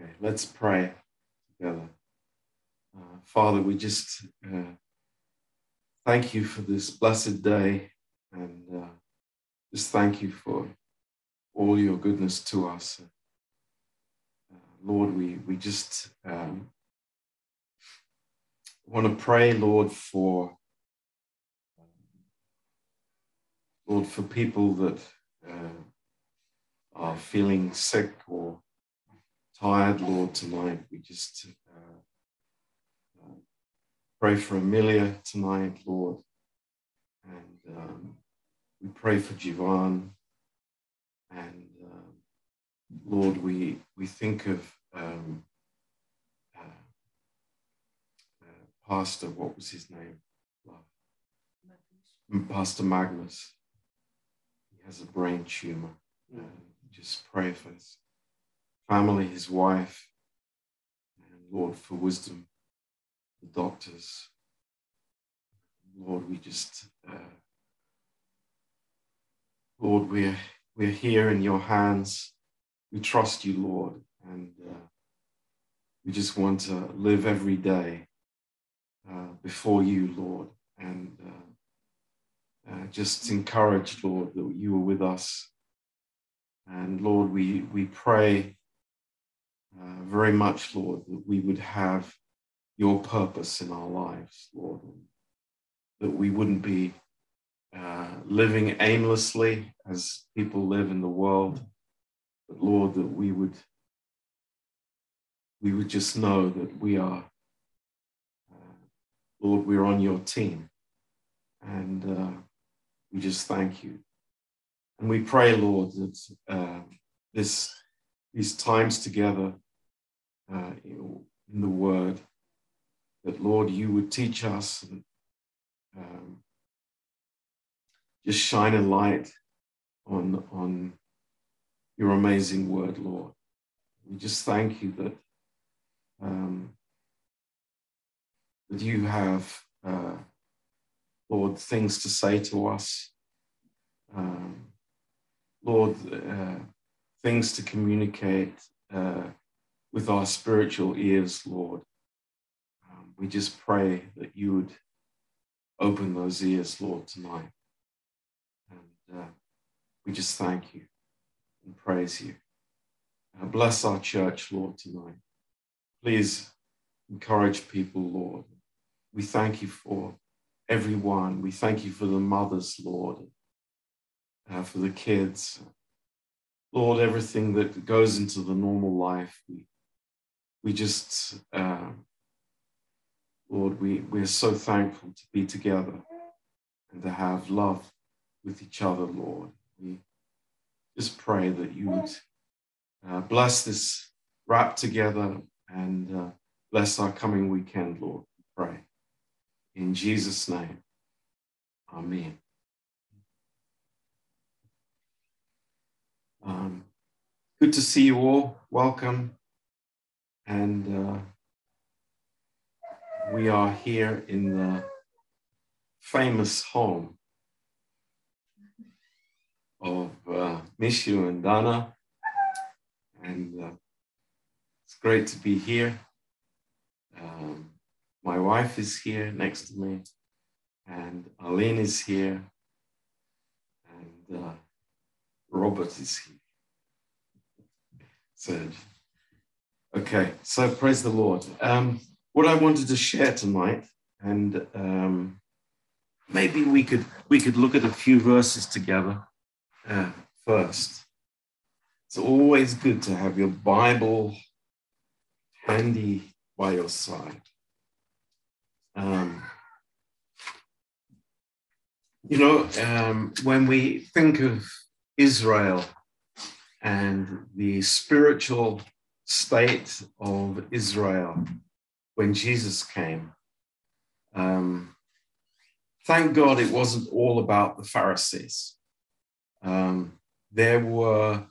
Okay, let's pray together. Uh, Father, we just uh, thank you for this blessed day and uh, just thank you for all your goodness to us. Uh, Lord, we, we just um, want to pray, Lord, for Lord, for people that uh, are feeling sick or tired, Lord, tonight. We just uh, uh, pray for Amelia tonight, Lord. And um, we pray for Jivan. And uh, Lord, we, we think of um, uh, uh, Pastor, what was his name? Pastor Magnus. He has a brain tumor. And just pray for his family, his wife, and Lord, for wisdom, the doctors. Lord, we just, uh, Lord, we're, we're here in your hands. We trust you, Lord, and uh, we just want to live every day uh, before you, Lord, and uh, uh, just encourage, Lord, that you are with us. And Lord, we, we pray very much, Lord, that we would have your purpose in our lives, Lord, that we wouldn't be uh, living aimlessly as people live in the world, but Lord, that we would we would just know that we are, uh, Lord, we're on your team, and uh, we just thank you, and we pray, Lord, that uh, this these times together uh, in the Word, that Lord, you would teach us and um, just shine a light on, on your amazing Word, Lord. We just thank you that um, that you have, uh, Lord, things to say to us. Um, Lord, uh, things to communicate uh, with our spiritual ears, Lord. Um, we just pray that you would open those ears, Lord, tonight. And uh, we just thank you and praise you. Uh, bless our church, Lord, tonight. Please encourage people, Lord. We thank you for everyone. We thank you for the mothers, Lord, uh, for the kids. Lord, everything that goes into the normal life, we we just, uh, Lord, we, we're so thankful to be together and to have love with each other, Lord. We just pray that you would uh, bless this wrap together and uh, bless our coming weekend, Lord. We pray. In Jesus' name, Amen. Um, good to see you all. Welcome. And uh, we are here in the famous home of uh, Mishu and Dana. And uh, it's great to be here. Um, my wife is here next to me, and Aline is here, and uh, Robert is here. Serge. Okay, so praise the Lord. Um, what I wanted to share tonight, and um, maybe we could we could look at a few verses together uh, first. It's always good to have your Bible handy by your side. Um, you know, um, when we think of Israel and the spiritual state of Israel when Jesus came. Um, thank God it wasn't all about the Pharisees. Um, there were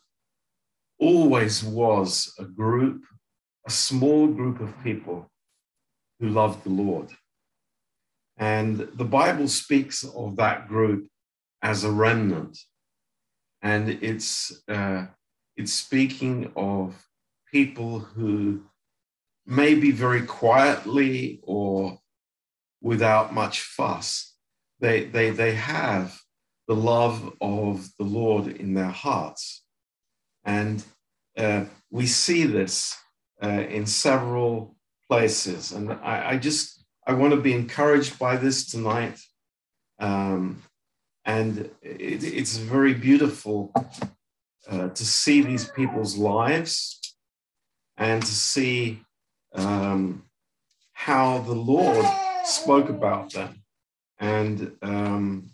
always was a group, a small group of people who loved the Lord. And the Bible speaks of that group as a remnant. And it's, uh, it's speaking of people who maybe very quietly or without much fuss, they, they, they have the love of the Lord in their hearts. And uh, we see this uh, in several places. And I, I, just, I want to be encouraged by this tonight. Um, and it, it's very beautiful uh, to see these people's lives and to see um, how the Lord spoke about them. And um,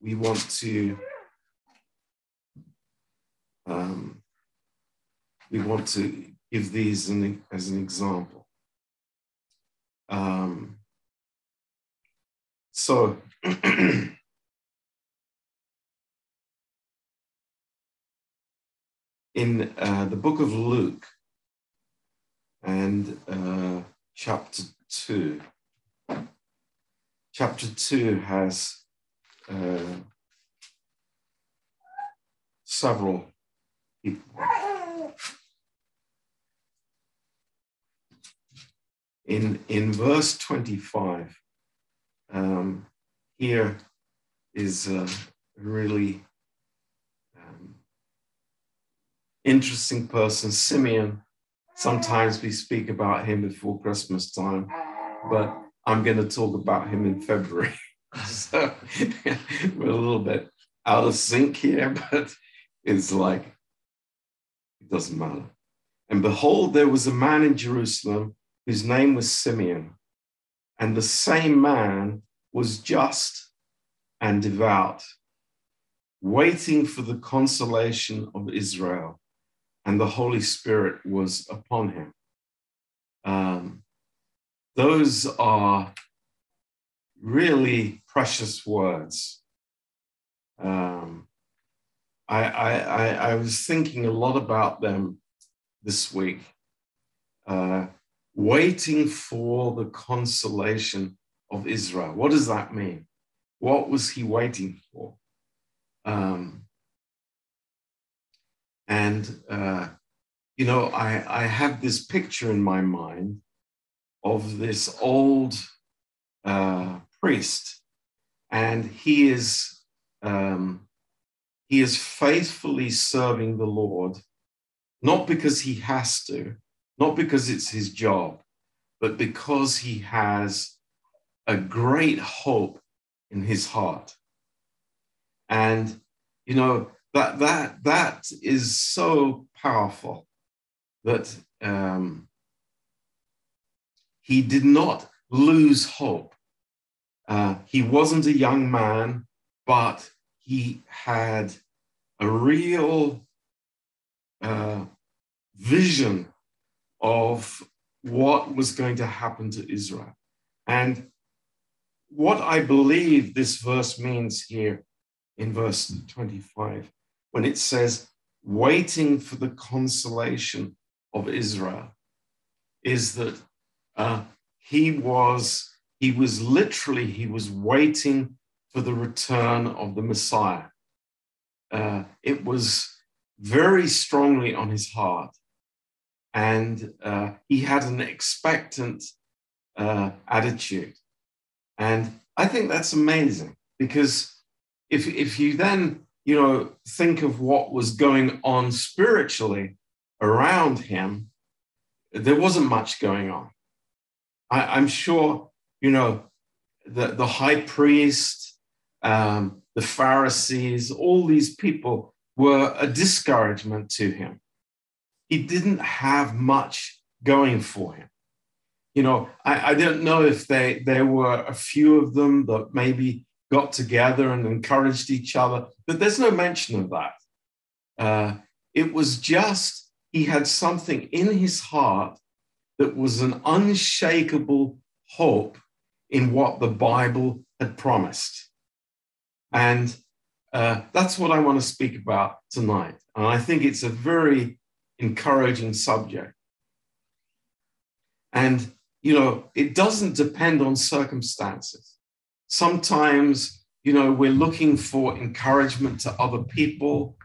we want to um, we want to give these an, as an example. Um, so in uh, the book of Luke and uh, chapter 2, chapter 2 has uh, several people. In, in verse 25, um, here is a really um, interesting person, Simeon. Sometimes we speak about him before Christmas time, but I'm going to talk about him in February. so we're a little bit out of sync here, but it's like, it doesn't matter. And behold, there was a man in Jerusalem whose name was Simeon. And the same man was just and devout, waiting for the consolation of Israel. And the Holy Spirit was upon him. Um, those are really precious words. Um, I, I, I, was thinking a lot about them this week, uh, waiting for the consolation of Israel. What does that mean? What was he waiting for? Um, and, uh, you know, I, I have this picture in my mind of this old uh, priest, and he is um, he is faithfully serving the Lord, not because he has to, not because it's his job, but because he has a great hope in his heart. And you know that that that is so powerful that um, he did not lose hope. Uh, he wasn't a young man, but he had a real uh, vision of what was going to happen to Israel. And what I believe this verse means here in verse 25, when it says, waiting for the consolation of Israel, is that uh, he was he was literally he was waiting for the return of the Messiah. Uh, it was very strongly on his heart, and uh, he had an expectant uh, attitude. And I think that's amazing because if if you then you know think of what was going on spiritually around him, there wasn't much going on. I, am sure, you know, the, the high priest, um, the Pharisees, all these people were a discouragement to him. He didn't have much going for him. You know, I, I don't know if they, there were a few of them that maybe got together and encouraged each other, but there's no mention of that. Uh, it was just he had something in his heart that was an unshakable hope in what the Bible had promised. And uh, that's what I want to speak about tonight. And I think it's a very encouraging subject. And, you know, it doesn't depend on circumstances. Sometimes, you know, we're looking for encouragement to other people.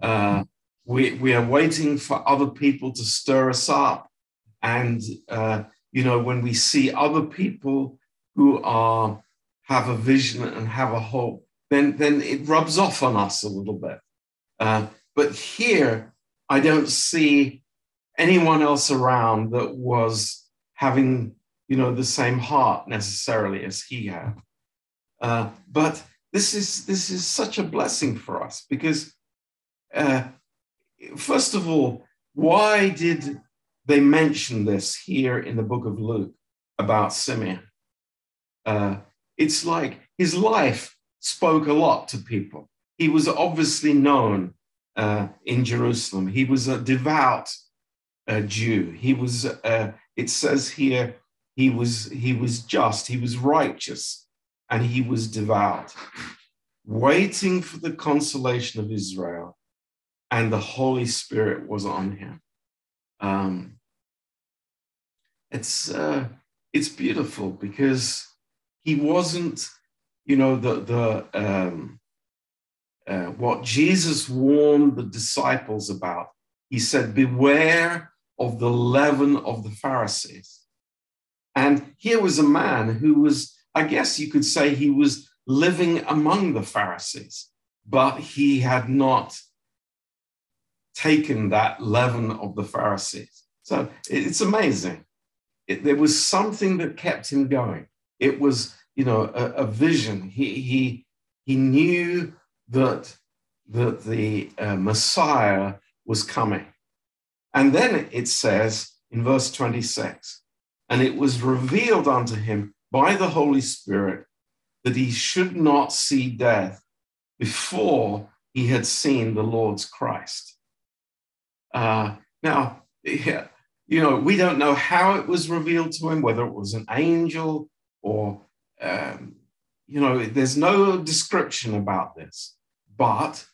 Uh, we, we are waiting for other people to stir us up. And, uh, you know, when we see other people who are have a vision and have a hope, then, then it rubs off on us a little bit. Uh, but here, I don't see anyone else around that was having, you know, the same heart necessarily as he had. Uh, but this is this is such a blessing for us because, uh, first of all, why did they mention this here in the book of Luke about Simeon? Uh, it's like his life spoke a lot to people. He was obviously known uh, in Jerusalem. He was a devout uh, Jew. He was. Uh, it says here he was he was just. He was righteous and he was devout, waiting for the consolation of Israel, and the Holy Spirit was on him. Um, it's uh, it's beautiful because he wasn't, you know, the the um, uh, what Jesus warned the disciples about. He said, "Beware of the leaven of the Pharisees." And here was a man who was I guess you could say he was living among the Pharisees, but he had not taken that leaven of the Pharisees. So it's amazing. It, there was something that kept him going. It was, you know, a, a vision. He, he, he knew that, that the uh, Messiah was coming. And then it says in verse 26 and it was revealed unto him by the Holy Spirit that he should not see death before he had seen the Lord's Christ. Uh, now, yeah, you know, we don't know how it was revealed to him, whether it was an angel or, um, you know, there's no description about this, but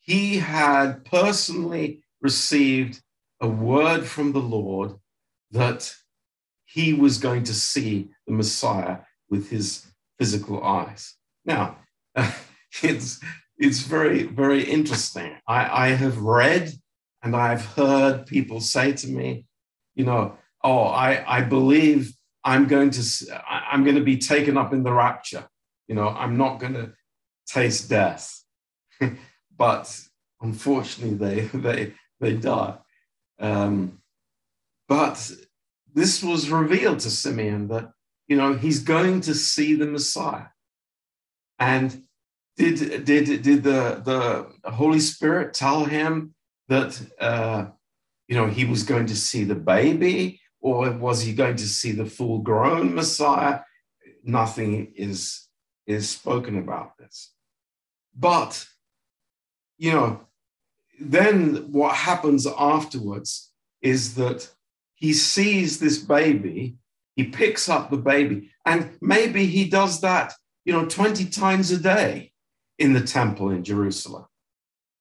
he had personally received a word from the Lord that he was going to see the Messiah with his physical eyes. Now, it's, it's very, very interesting. I, I have read and I've heard people say to me, you know, oh, I, I believe I'm going to, I'm going to be taken up in the rapture. You know, I'm not going to taste death. but unfortunately, they, they, they die. Um, but this was revealed to Simeon that, you know, he's going to see the Messiah. And did, did, did the, the Holy Spirit tell him that, uh, you know, he was going to see the baby or was he going to see the full grown Messiah? Nothing is, is spoken about this. But, you know, then what happens afterwards is that he sees this baby, he picks up the baby, and maybe he does that, you know, 20 times a day in the temple in Jerusalem.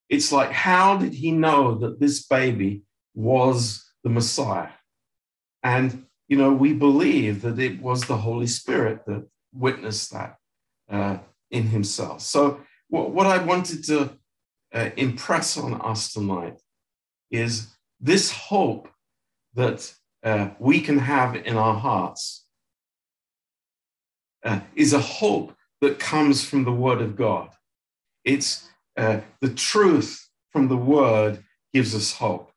It's like, how did he know that this baby was the Messiah? And, you know, we believe that it was the Holy Spirit that witnessed that uh, in himself. So, what, what I wanted to uh, impress on us tonight is this hope that uh, we can have in our hearts uh, is a hope that comes from the Word of God. It's uh, the truth from the Word gives us hope.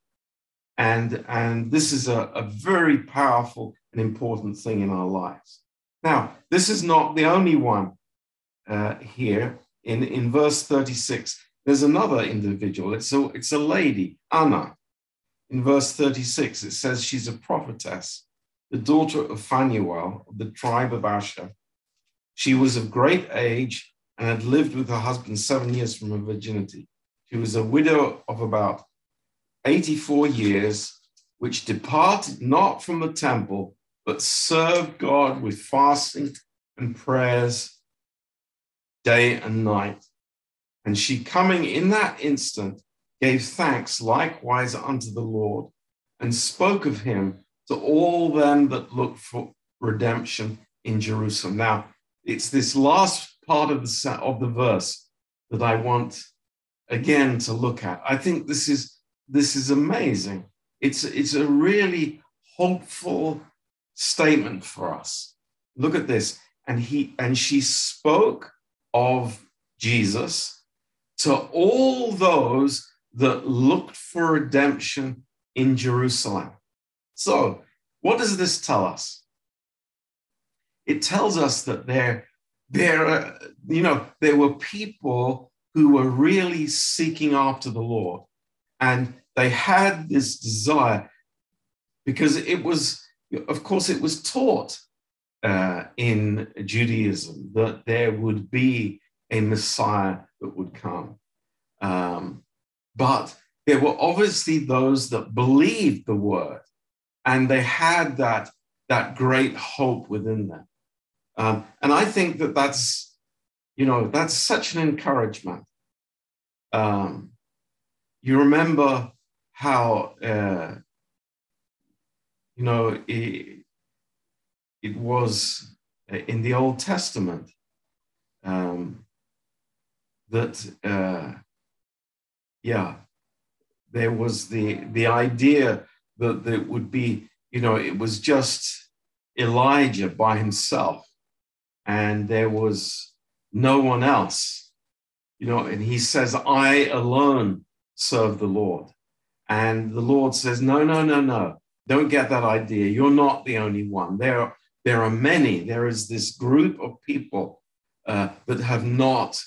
And, and this is a, a very powerful and important thing in our lives. Now, this is not the only one uh, here. In, in verse 36, there's another individual. It's a, it's a lady, Anna in verse 36, it says she's a prophetess, the daughter of Phanuel of the tribe of Asher. She was of great age and had lived with her husband seven years from her virginity. She was a widow of about 84 years, which departed not from the temple, but served God with fasting and prayers day and night. And she coming in that instant gave thanks likewise unto the Lord, and spoke of him to all them that look for redemption in Jerusalem. Now, it's this last part of the, of the verse that I want again to look at. I think this is this is amazing. It's, it's a really hopeful statement for us. Look at this. And he and she spoke of Jesus to all those that looked for redemption in Jerusalem. So, what does this tell us? It tells us that there, there, you know, there were people who were really seeking after the Lord, and they had this desire because it was, of course, it was taught uh, in Judaism that there would be a Messiah that would come. Um, but there were obviously those that believed the word and they had that, that great hope within them. Um, and I think that that's, you know, that's such an encouragement. Um, you remember how, uh, you know, it, it was in the Old Testament um, that, uh, yeah, there was the the idea that it would be, you know, it was just Elijah by himself, and there was no one else, you know, and he says, I alone serve the Lord. And the Lord says, No, no, no, no. Don't get that idea. You're not the only one. There, there are many. There is this group of people uh, that have not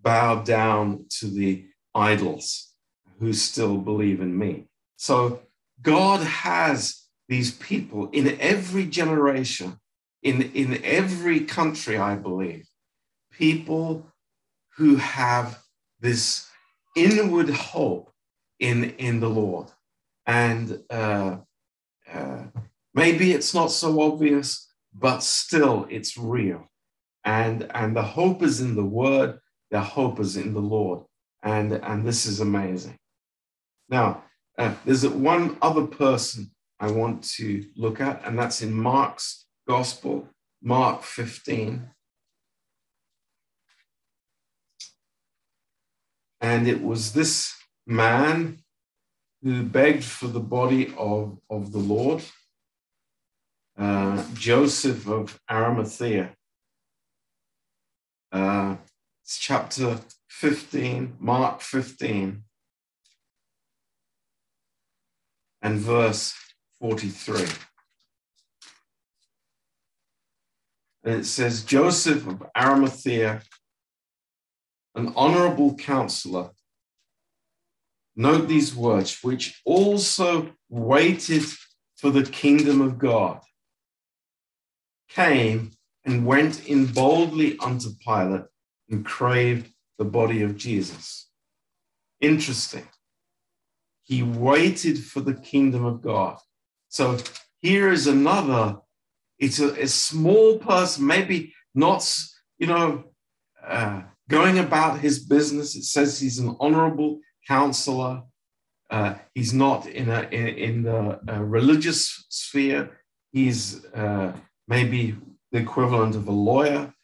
bowed down to the idols who still believe in me. So God has these people in every generation, in, in every country, I believe, people who have this inward hope in, in the Lord. And uh, uh, maybe it's not so obvious, but still it's real. And, and the hope is in the word, the hope is in the Lord. And, and this is amazing. Now, uh, there's one other person I want to look at, and that's in Mark's Gospel, Mark 15. And it was this man who begged for the body of, of the Lord, uh, Joseph of Arimathea. Uh, it's chapter 15, Mark 15. and verse 43. And it says, Joseph of Arimathea, an honorable counselor, note these words, which also waited for the kingdom of God, came and went in boldly unto Pilate and craved the body of Jesus. Interesting. He waited for the kingdom of God. So here is another, it's a, a small person, maybe not, you know, uh, going about his business. It says he's an honorable counselor. Uh, he's not in, a, in, in the uh, religious sphere. He's uh, maybe the equivalent of a lawyer.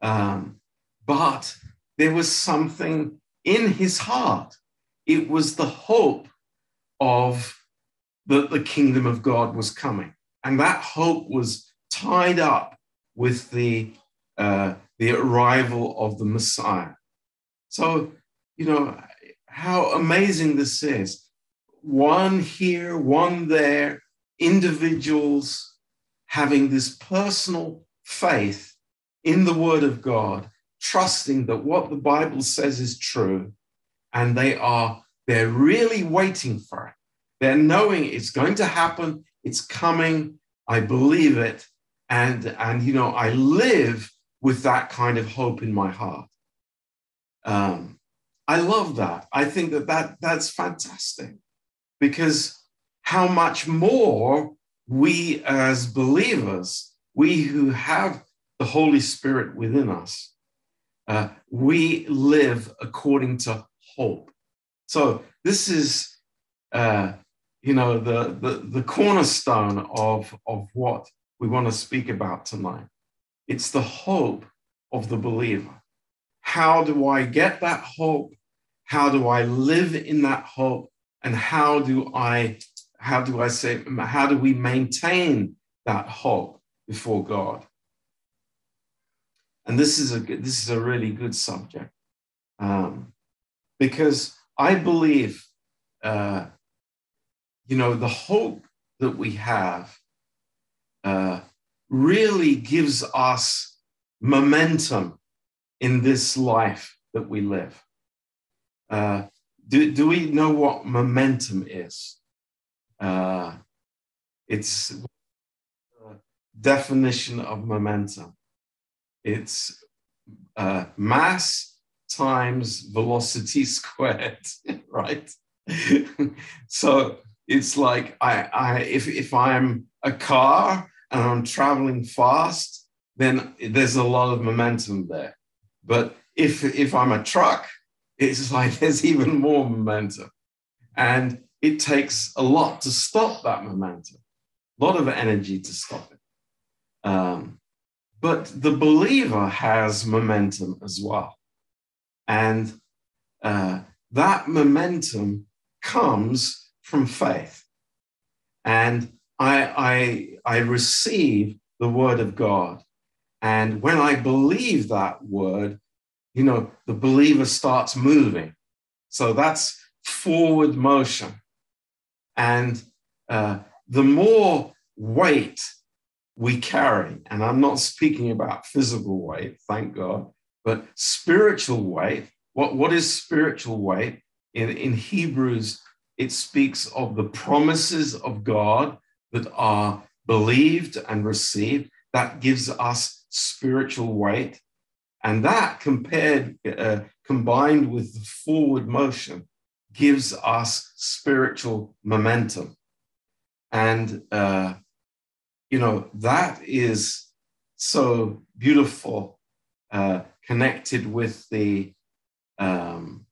Um, but there was something in his heart. It was the hope of that the kingdom of God was coming. And that hope was tied up with the, uh, the arrival of the Messiah. So, you know, how amazing this is. One here, one there, individuals having this personal faith in the Word of God, trusting that what the Bible says is true, and they are they're really waiting for it. They're knowing it's going to happen, it's coming, I believe it, and, and you know, I live with that kind of hope in my heart. Um, I love that. I think that, that that's fantastic because how much more we as believers, we who have the Holy Spirit within us, uh, we live according to hope. So this is, uh, you know, the, the, the cornerstone of, of what we want to speak about tonight. It's the hope of the believer. How do I get that hope? How do I live in that hope? and how do I, how do I say, how do we maintain that hope before God? And this is a good, this is a really good subject um, because I believe, uh, you know, the hope that we have uh, really gives us momentum in this life that we live. Uh, do, do we know what momentum is? Uh, it's definition of momentum. It's uh, mass times velocity squared, right? so it's like I, I if if I'm a car and I'm traveling fast, then there's a lot of momentum there. But if if I'm a truck it's like there's even more momentum. And it takes a lot to stop that momentum, a lot of energy to stop it. Um, but the believer has momentum as well. And uh, that momentum comes from faith. And I, I, I receive the word of God. And when I believe that word, you know, the believer starts moving. So that's forward motion. And uh, the more weight we carry, and I'm not speaking about physical weight, thank God, but spiritual weight. What, what is spiritual weight? In, in Hebrews, it speaks of the promises of God that are believed and received. That gives us spiritual weight. And that compared, uh, combined with the forward motion, gives us spiritual momentum. And, uh, you know, that is so beautiful, uh, connected with the, um,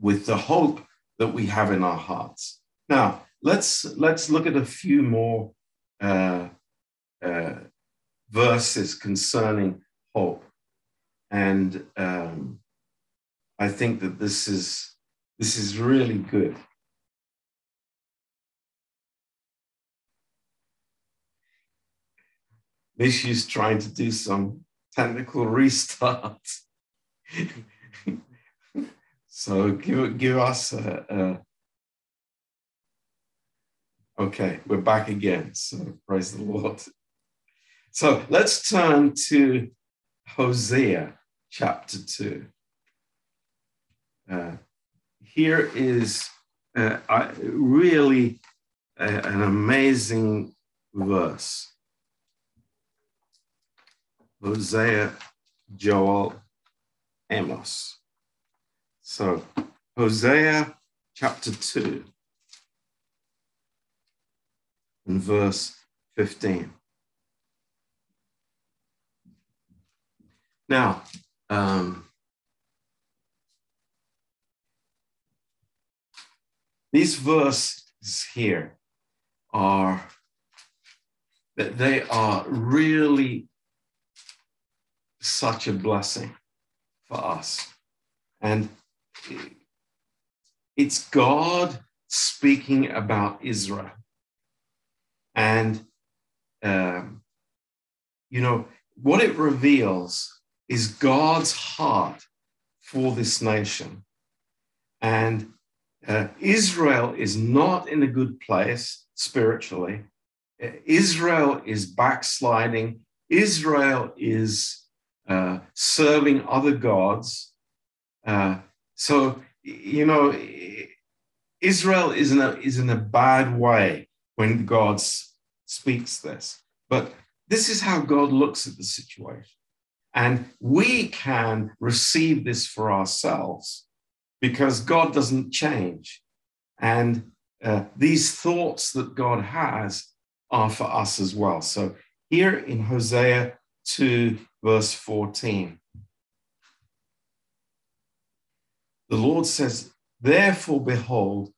with the hope that we have in our hearts. Now, let's, let's look at a few more uh, uh, verses concerning hope. And um, I think that this is this is really good. Mishu's trying to do some technical restart. so give give us a, a Okay, we're back again. So praise the Lord. So let's turn to Hosea chapter 2. Uh, here is uh, really an amazing verse. Hosea, Joel, Amos. So, Hosea chapter 2 and verse 15. Now, um, these verses here are that they are really such a blessing for us. And it's God speaking about Israel. And, um, you know, what it reveals is God's heart for this nation. And uh, Israel is not in a good place spiritually. Uh, Israel is backsliding. Israel is uh, serving other gods. Uh, so, you know, Israel is in, a, is in a bad way when God speaks this. But this is how God looks at the situation. And we can receive this for ourselves because God doesn't change. And uh, these thoughts that God has are for us as well. So here in Hosea 2, verse 14, the Lord says, Therefore, behold,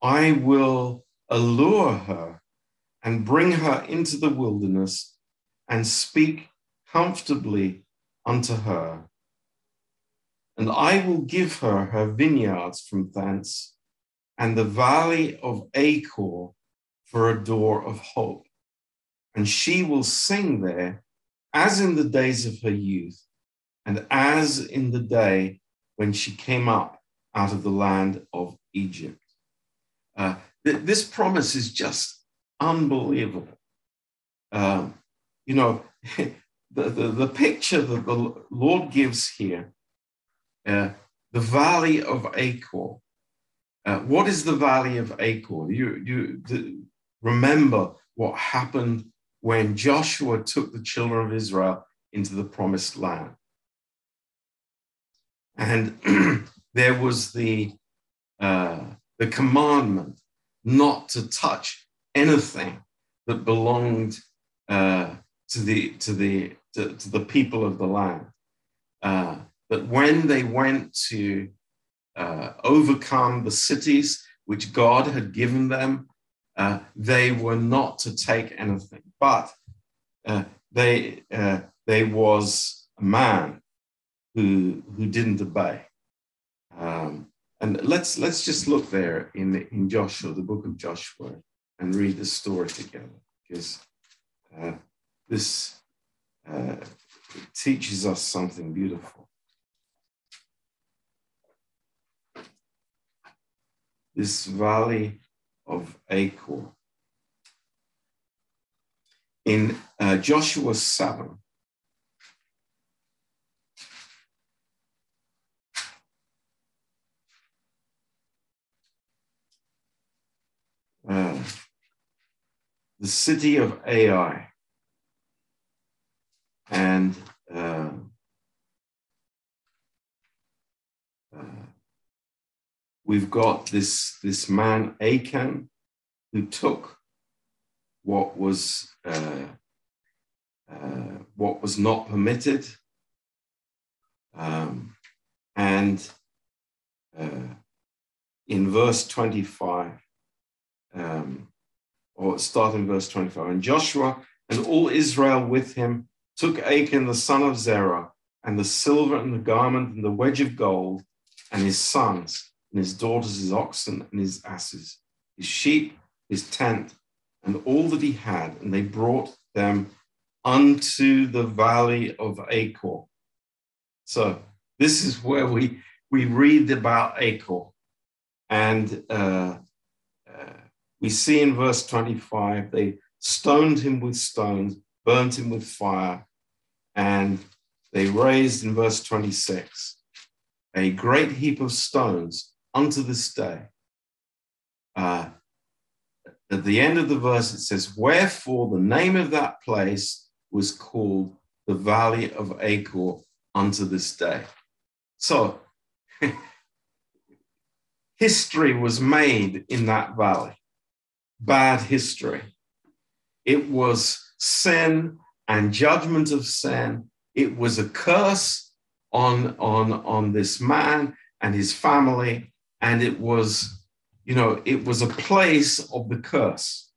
I will allure her and bring her into the wilderness and speak comfortably unto her. And I will give her her vineyards from thence, and the valley of Achor for a door of hope. And she will sing there as in the days of her youth, and as in the day when she came up out of the land of Egypt. Uh, th- this promise is just unbelievable. Um, you know, the, the, the, picture that the Lord gives here, uh, the valley of Achor. Uh, what is the valley of Achor? You, you remember what happened when Joshua took the children of Israel into the promised land. And there was the, uh, the commandment not to touch anything that belonged uh, to, the, to, the, to, to, the people of the land. Uh, that when they went to uh, overcome the cities which God had given them, uh, they were not to take anything. But uh, they, uh, there was a man who, who didn't obey. Um, and let's, let's just look there in, in Joshua, the book of Joshua, and read the story together, because uh, this uh, teaches us something beautiful. This valley of Achor. In uh, Joshua 7, uh, the city of Ai. And uh, uh, we've got this, this man, Achan, who took what was, uh, uh, what was not permitted. Um, and uh, in verse 25, um, or start in verse 25, and Joshua and all Israel with him took Achan the son of Zerah, and the silver and the garment and the wedge of gold, and his sons, and his daughters, his oxen, and his asses, his sheep, his tent, and all that he had, and they brought them unto the valley of Achor. So this is where we, we read about Achor. And uh, uh, we see in verse 25, they stoned him with stones, burnt him with fire, and they raised in verse 26 a great heap of stones unto this day. Uh, at the end of the verse, it says, Wherefore the name of that place was called the Valley of Achor unto this day. So, history was made in that valley, bad history. It was sin and judgment of sin. It was a curse on, on, on this man and his family. And it was, you know, it was a place of the curse.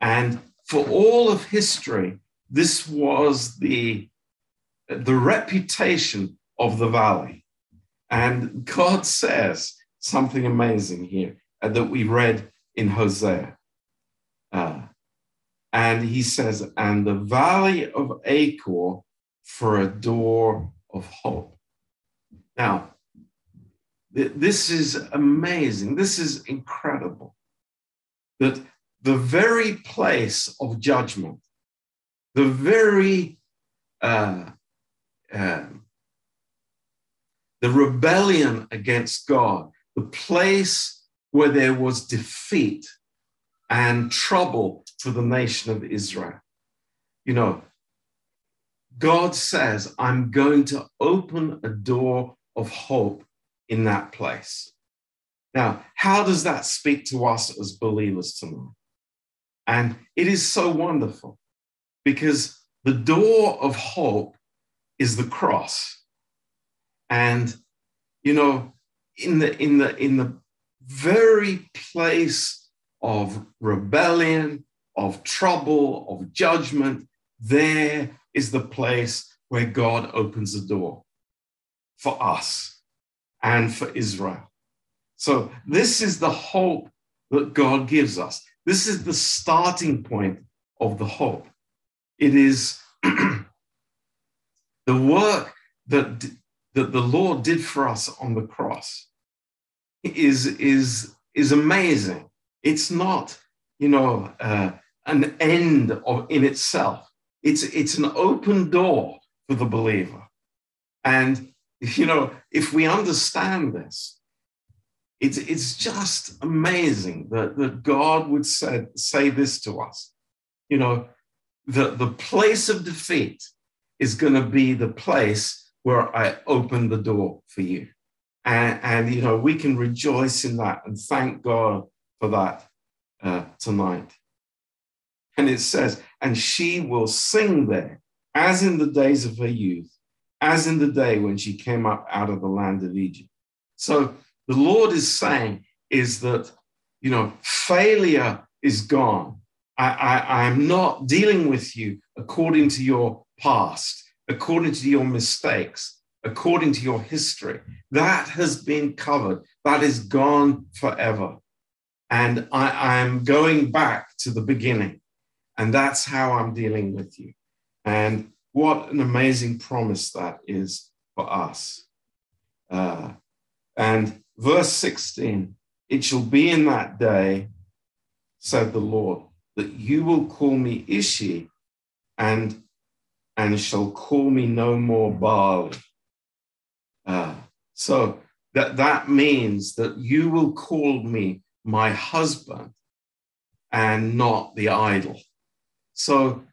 And for all of history, this was the, the reputation of the valley. And God says something amazing here uh, that we read in Hosea. Uh, and he says, and the valley of Achor for a door of hope. Now, this is amazing. This is incredible. That the very place of judgment, the very uh, uh, the rebellion against God, the place where there was defeat and trouble for the nation of Israel. You know, God says, I'm going to open a door of hope in that place. Now, how does that speak to us as believers tonight? And it is so wonderful because the door of hope is the cross. And, you know, in the, in the, in the very place of rebellion, of trouble, of judgment, there is the place where God opens the door for us and for Israel. So, this is the hope that God gives us. This is the starting point of the hope. It is the work that, that the Lord did for us on the cross is, is, is amazing. It's not, you know, uh, an end of in itself. It's, it's an open door for the believer. And, you know, if we understand this, it's, it's just amazing that, that God would say, say this to us. You know, the, the place of defeat is going to be the place where I open the door for you. And, and, you know, we can rejoice in that and thank God for that uh, tonight. And it says, and she will sing there, as in the days of her youth, as in the day when she came up out of the land of Egypt. So the Lord is saying is that, you know, failure is gone. I, I, I am not dealing with you according to your past, according to your mistakes, according to your history. That has been covered. That is gone forever. And I, I am going back to the beginning. And that's how I'm dealing with you. And what an amazing promise that is for us. Uh, and verse 16 it shall be in that day, said the Lord, that you will call me Ishi and, and shall call me no more Baal. Uh, so that, that means that you will call me my husband and not the idol. So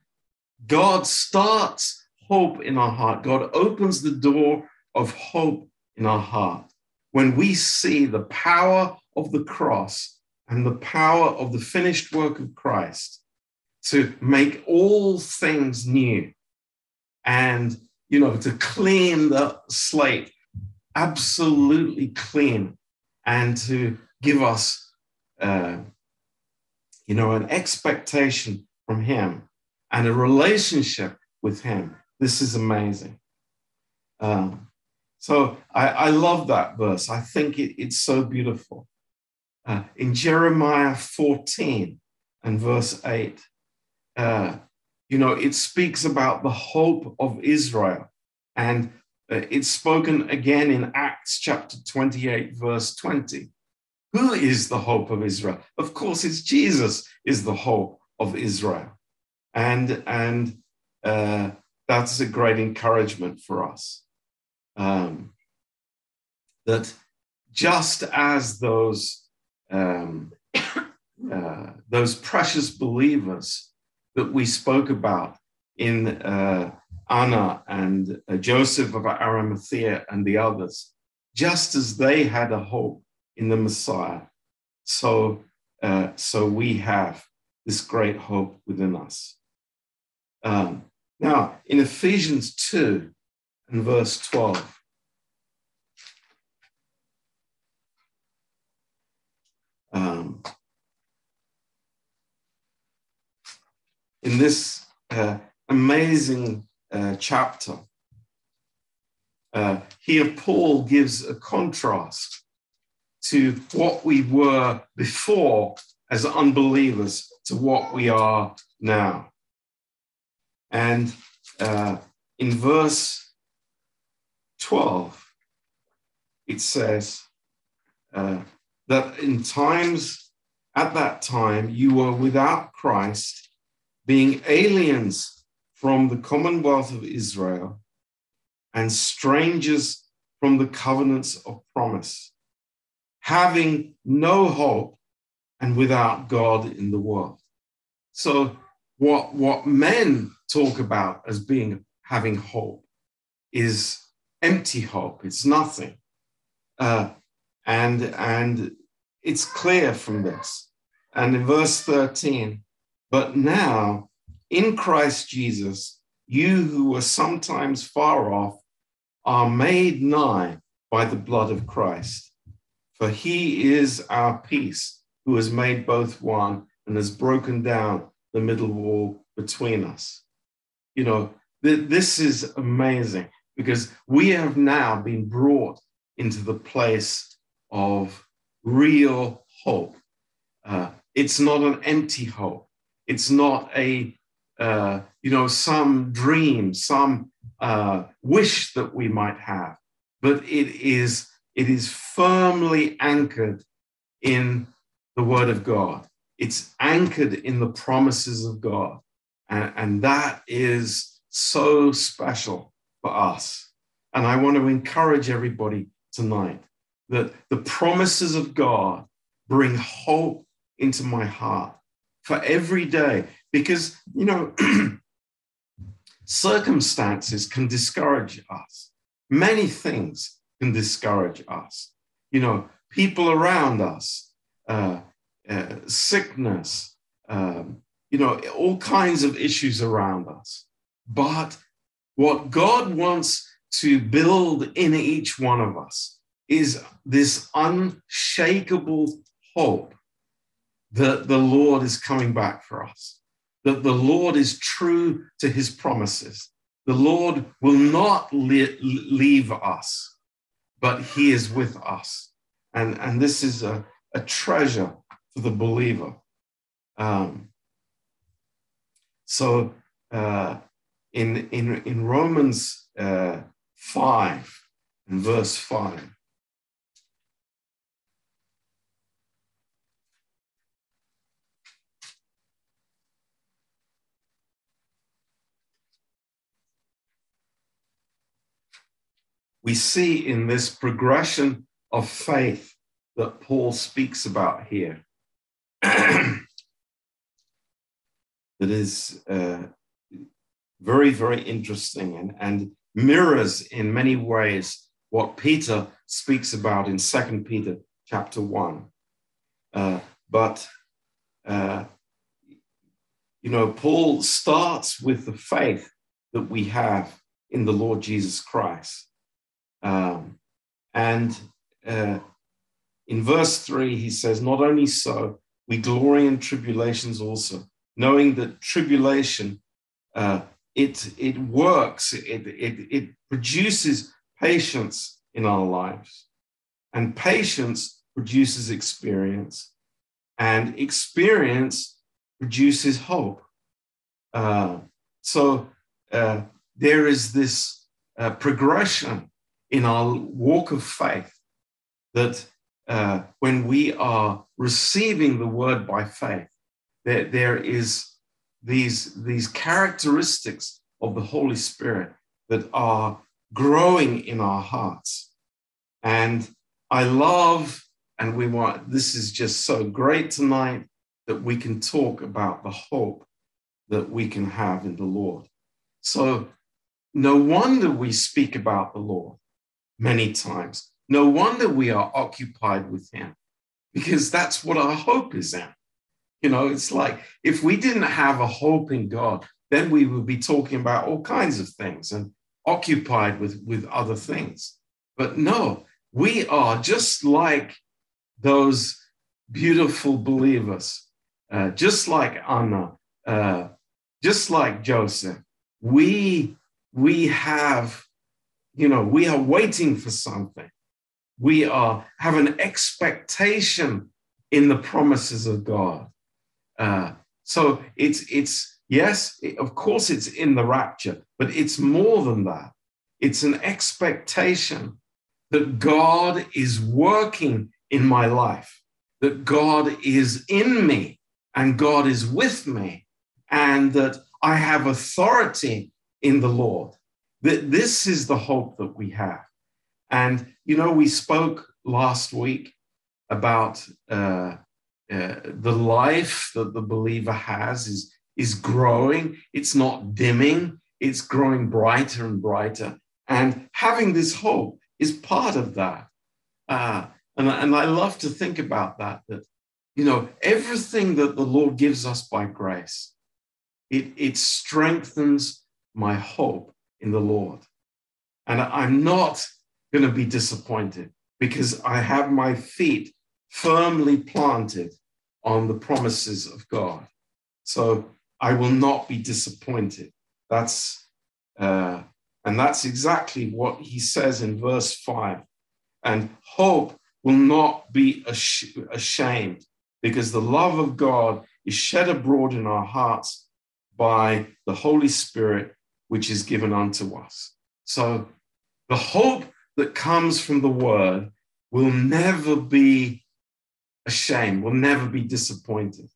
God starts hope in our heart. God opens the door of hope in our heart when we see the power of the cross and the power of the finished work of Christ to make all things new and you know to clean the slate absolutely clean and to give us uh, you know an expectation from him and a relationship with him. This is amazing. Um, so I, I, love that verse. I think it, it's so beautiful. Uh, in jeremiah 14 and verse 8 uh, you know it speaks about the hope of israel. And uh, it's spoken again in acts chapter 28 verse 20 who is the hope of Israel? Of course, it's Jesus is the hope of Israel. And, and uh, that's a great encouragement for us. Um, that just as those, um, uh, those precious believers that we spoke about in uh, Anna and uh, Joseph of Arimathea and the others, just as they had a hope in the Messiah. So, uh, so we have this great hope within us. Um, now, in Ephesians 2 and verse 12, um, in this uh, amazing uh, chapter, uh, here Paul gives a contrast to what we were before as unbelievers to what we are now. And uh, in verse 12, it says uh, that in times, at that time, you were without Christ, being aliens from the commonwealth of Israel and strangers from the covenants of promise having no hope and without God in the world. So, what, what men talk about as being having hope is empty hope, it's nothing. Uh, and, and it's clear from this. And in verse 13, but now in Christ Jesus, you who were sometimes far off are made nigh by the blood of Christ. For he is our peace, who has made both one and has broken down the middle wall between us. You know, th- this is amazing because we have now been brought into the place of real hope. Uh, it's not an empty hope. It's not a, uh, you know, some dream, some uh, wish that we might have, but it is, it is firmly anchored in the Word of God. It's anchored in the promises of God. And, and that is so special for us. And I want to encourage everybody tonight that the promises of God bring hope into my heart for every day. Because, you know, circumstances can discourage us, many things can discourage us. You know, people around us, uh, uh, sickness, um, you know, all kinds of issues around us. But what God wants to build in each one of us is this unshakable hope that the Lord is coming back for us, that the Lord is true to his promises. The Lord will not leave us, but he is with us. And, and this is a, a treasure for the believer. Um, so uh, in, in, in Romans uh, 5 and verse 5, we see in this progression of faith that Paul speaks about here that is uh, very, very interesting and, and mirrors in many ways what Peter speaks about in Second Peter chapter 1. Uh, but, uh, you know, Paul starts with the faith that we have in the Lord Jesus Christ. Um, and uh, in verse 3, he says, Not only so, we glory in tribulations also, knowing that tribulation, uh, it, it works, it, it, it produces patience in our lives. And patience produces experience. And experience produces hope. Uh, so uh, there is this uh, progression in our walk of faith that uh, when we are receiving the word by faith, there, there is these, these characteristics of the Holy Spirit that are growing in our hearts. And I love, and we want, this is just so great tonight that we can talk about the hope that we can have in the Lord. So, no wonder we speak about the Lord many times no wonder we are occupied with Him because that's what our hope is in. You know, it's like if we didn't have a hope in God, then we would be talking about all kinds of things and occupied with, with other things. But no, we are just like those beautiful believers, uh, just like Anna, uh, just like Joseph. We, we have, you know, we are waiting for something we are have an expectation in the promises of God. Uh, so it's it's yes, of course it's in the rapture, but it's more than that. It's an expectation that God is working in my life, that God is in me and God is with me, and that I have authority in the Lord. That this is the hope that we have. And, you know, we spoke last week about uh, uh, the life that the believer has is, is growing, it's not dimming, it's growing brighter and brighter. And having this hope is part of that. Uh, and, and I love to think about that, that, you know, everything that the Lord gives us by grace, it, it strengthens my hope in the Lord. And I'm not going to be disappointed because I have my feet firmly planted on the promises of God. So I will not be disappointed. That's uh, and that's exactly what he says in verse five. And hope will not be ashamed because the love of God is shed abroad in our hearts by the Holy Spirit, which is given unto us. So the hope that comes from the word will never be ashamed, will never be disappointed.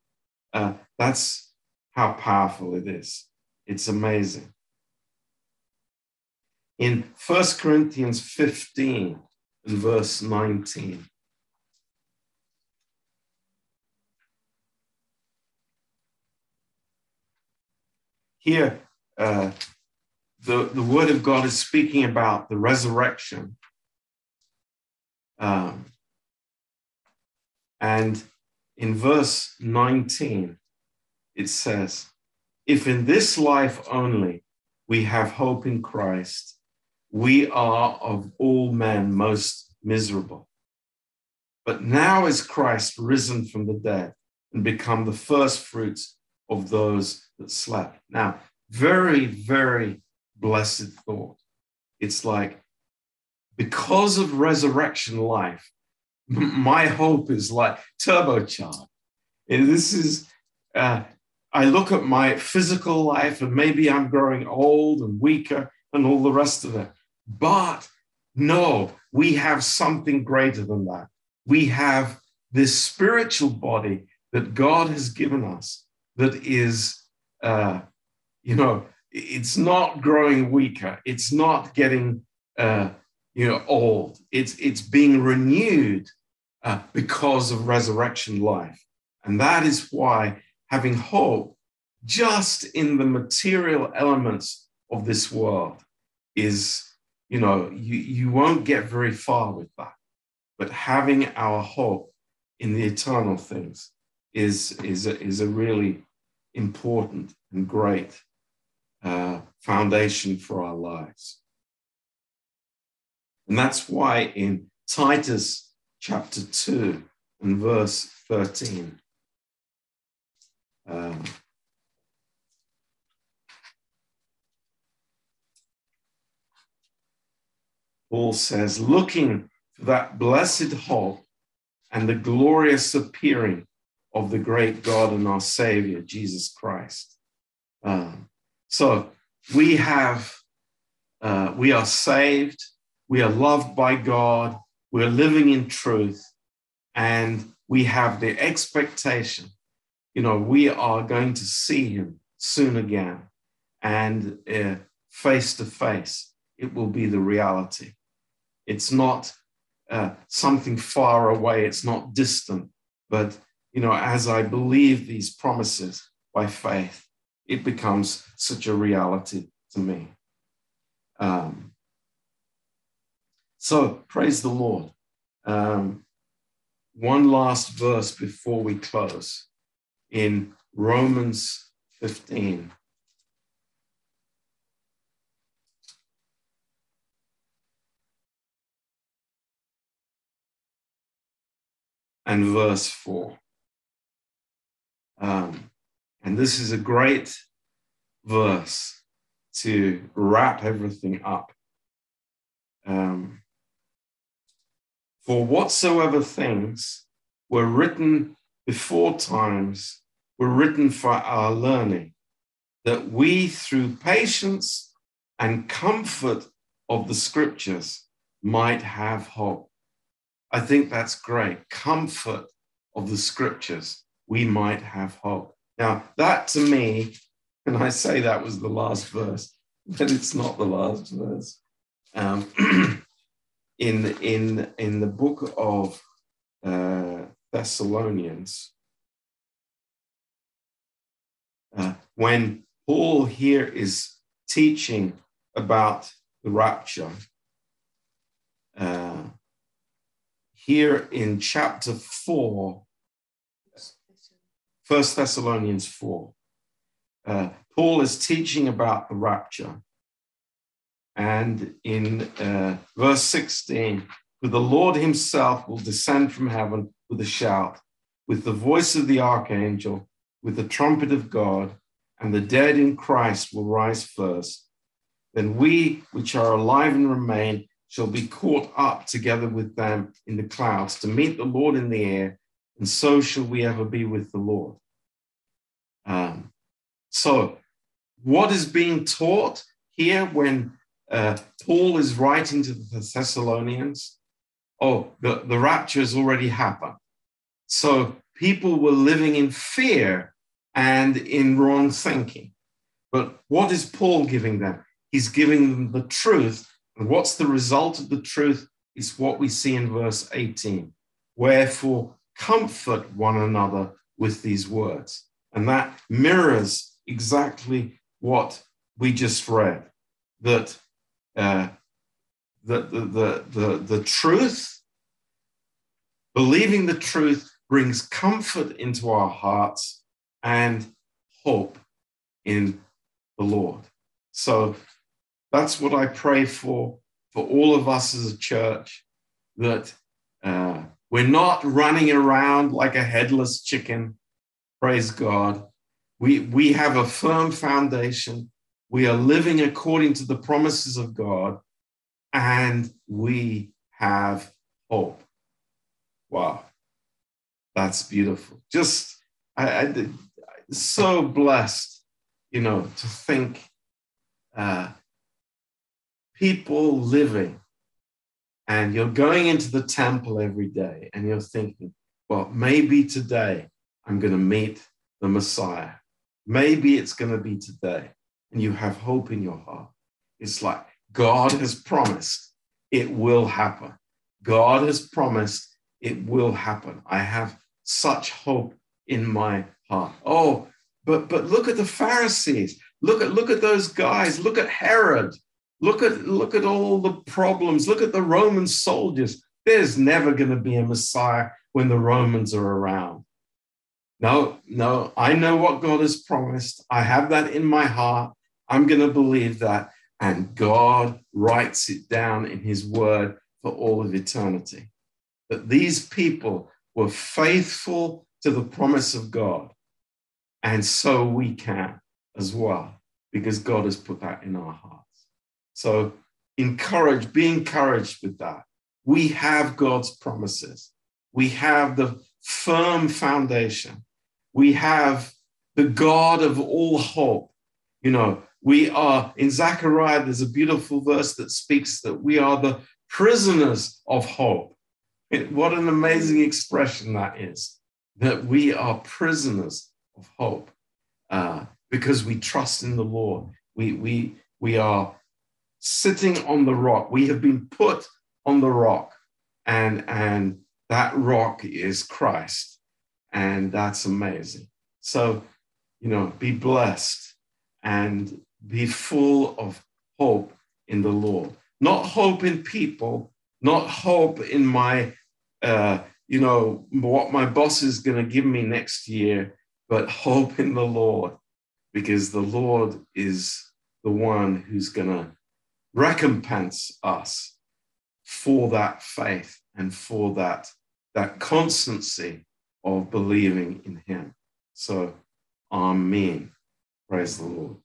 Uh, that's how powerful it is. It's amazing. In 1 Corinthians 15 and verse 19, here uh, the, the word of God is speaking about the resurrection. Um, and in verse 19, it says, If in this life only we have hope in Christ, we are of all men most miserable. But now is Christ risen from the dead and become the first fruits of those that slept. Now, very, very blessed thought. It's like, because of resurrection life, my hope is like turbocharged. And this is, uh, I look at my physical life and maybe I'm growing old and weaker and all the rest of it. But no, we have something greater than that. We have this spiritual body that God has given us that is, uh, you know, it's not growing weaker. It's not getting, uh, you know, old. It's it's being renewed uh, because of resurrection life, and that is why having hope just in the material elements of this world is, you know, you you won't get very far with that. But having our hope in the eternal things is is a, is a really important and great uh, foundation for our lives. And that's why in Titus chapter 2 and verse 13, um, Paul says, looking for that blessed hope and the glorious appearing of the great God and our Savior, Jesus Christ. Um, so we have, uh, we are saved, we are loved by God, we're living in truth, and we have the expectation, you know, we are going to see Him soon again, and uh, face to face, it will be the reality. It's not uh, something far away, it's not distant, but, you know, as I believe these promises by faith, it becomes such a reality to me. Um, so praise the Lord. Um, one last verse before we close in Romans 15. And verse 4. Um, and this is a great verse to wrap everything up. Um, For whatsoever things were written before times were written for our learning, that we, through patience and comfort of the scriptures, might have hope. I think that's great. Comfort of the scriptures, we might have hope. Now, that to me, and I say that was the last verse, but it's not the last verse. Um, in, in, in the book of uh, Thessalonians, uh, when Paul here is teaching about the rapture, uh, here in chapter 4, First Thessalonians 4. Uh, Paul is teaching about the rapture. And in uh, verse 16, for the Lord himself will descend from heaven with a shout, with the voice of the archangel, with the trumpet of God, and the dead in Christ will rise first. Then we, which are alive and remain, shall be caught up together with them in the clouds to meet the Lord in the air, and so shall we ever be with the Lord. Um, so, what is being taught here when uh, Paul is writing to the Thessalonians? Oh, the, the rapture has already happened. So, people were living in fear and in wrong thinking. But what is Paul giving them? He's giving them the truth. And what's the result of the truth? Is what we see in verse 18. Wherefore, comfort one another with these words. And that mirrors exactly what we just read that, uh, that the, the, the, the truth, believing the truth, brings comfort into our hearts and hope in the Lord. So that's what I pray for for all of us as a church that uh, we're not running around like a headless chicken. Praise God. We, we have a firm foundation. We are living according to the promises of God, and we have hope. Wow, that's beautiful. Just, I, I so blessed, you know, to think uh, people living and you're going into the temple every day and you're thinking, well, maybe today I'm going to meet the Messiah. Maybe it's going to be today. And you have hope in your heart. It's like God has promised it will happen. God has promised it will happen. I have such hope in my heart. Oh, but but look at the Pharisees. Look at look at those guys. Look at Herod. Look at look at all the problems. Look at the Roman soldiers. There's never going to be a Messiah when the Romans are around. No, no, I know what God has promised. I have that in my heart. I'm going to believe that. And God writes it down in his word for all of eternity. That these people were faithful to the promise of God. And so we can as well, because God has put that in our hearts. So encourage, be encouraged with that. We have God's promises. We have the firm foundation. We have the God of all hope. You know, we are in Zechariah, there's a beautiful verse that speaks that we are the prisoners of hope. What an amazing expression that is, that we are prisoners of hope uh, because we trust in the Lord. We, we, we are sitting on the rock. We have been put on the rock, and, and that rock is Christ. And that's amazing. So, you know, be blessed and be full of hope in the Lord. Not hope in people, not hope in my, uh, you know, what my boss is going to give me next year, but hope in the Lord, because the Lord is the one who's going to recompense us for that faith and for that, that constancy of believing in Him. So, Amen. Praise the Lord.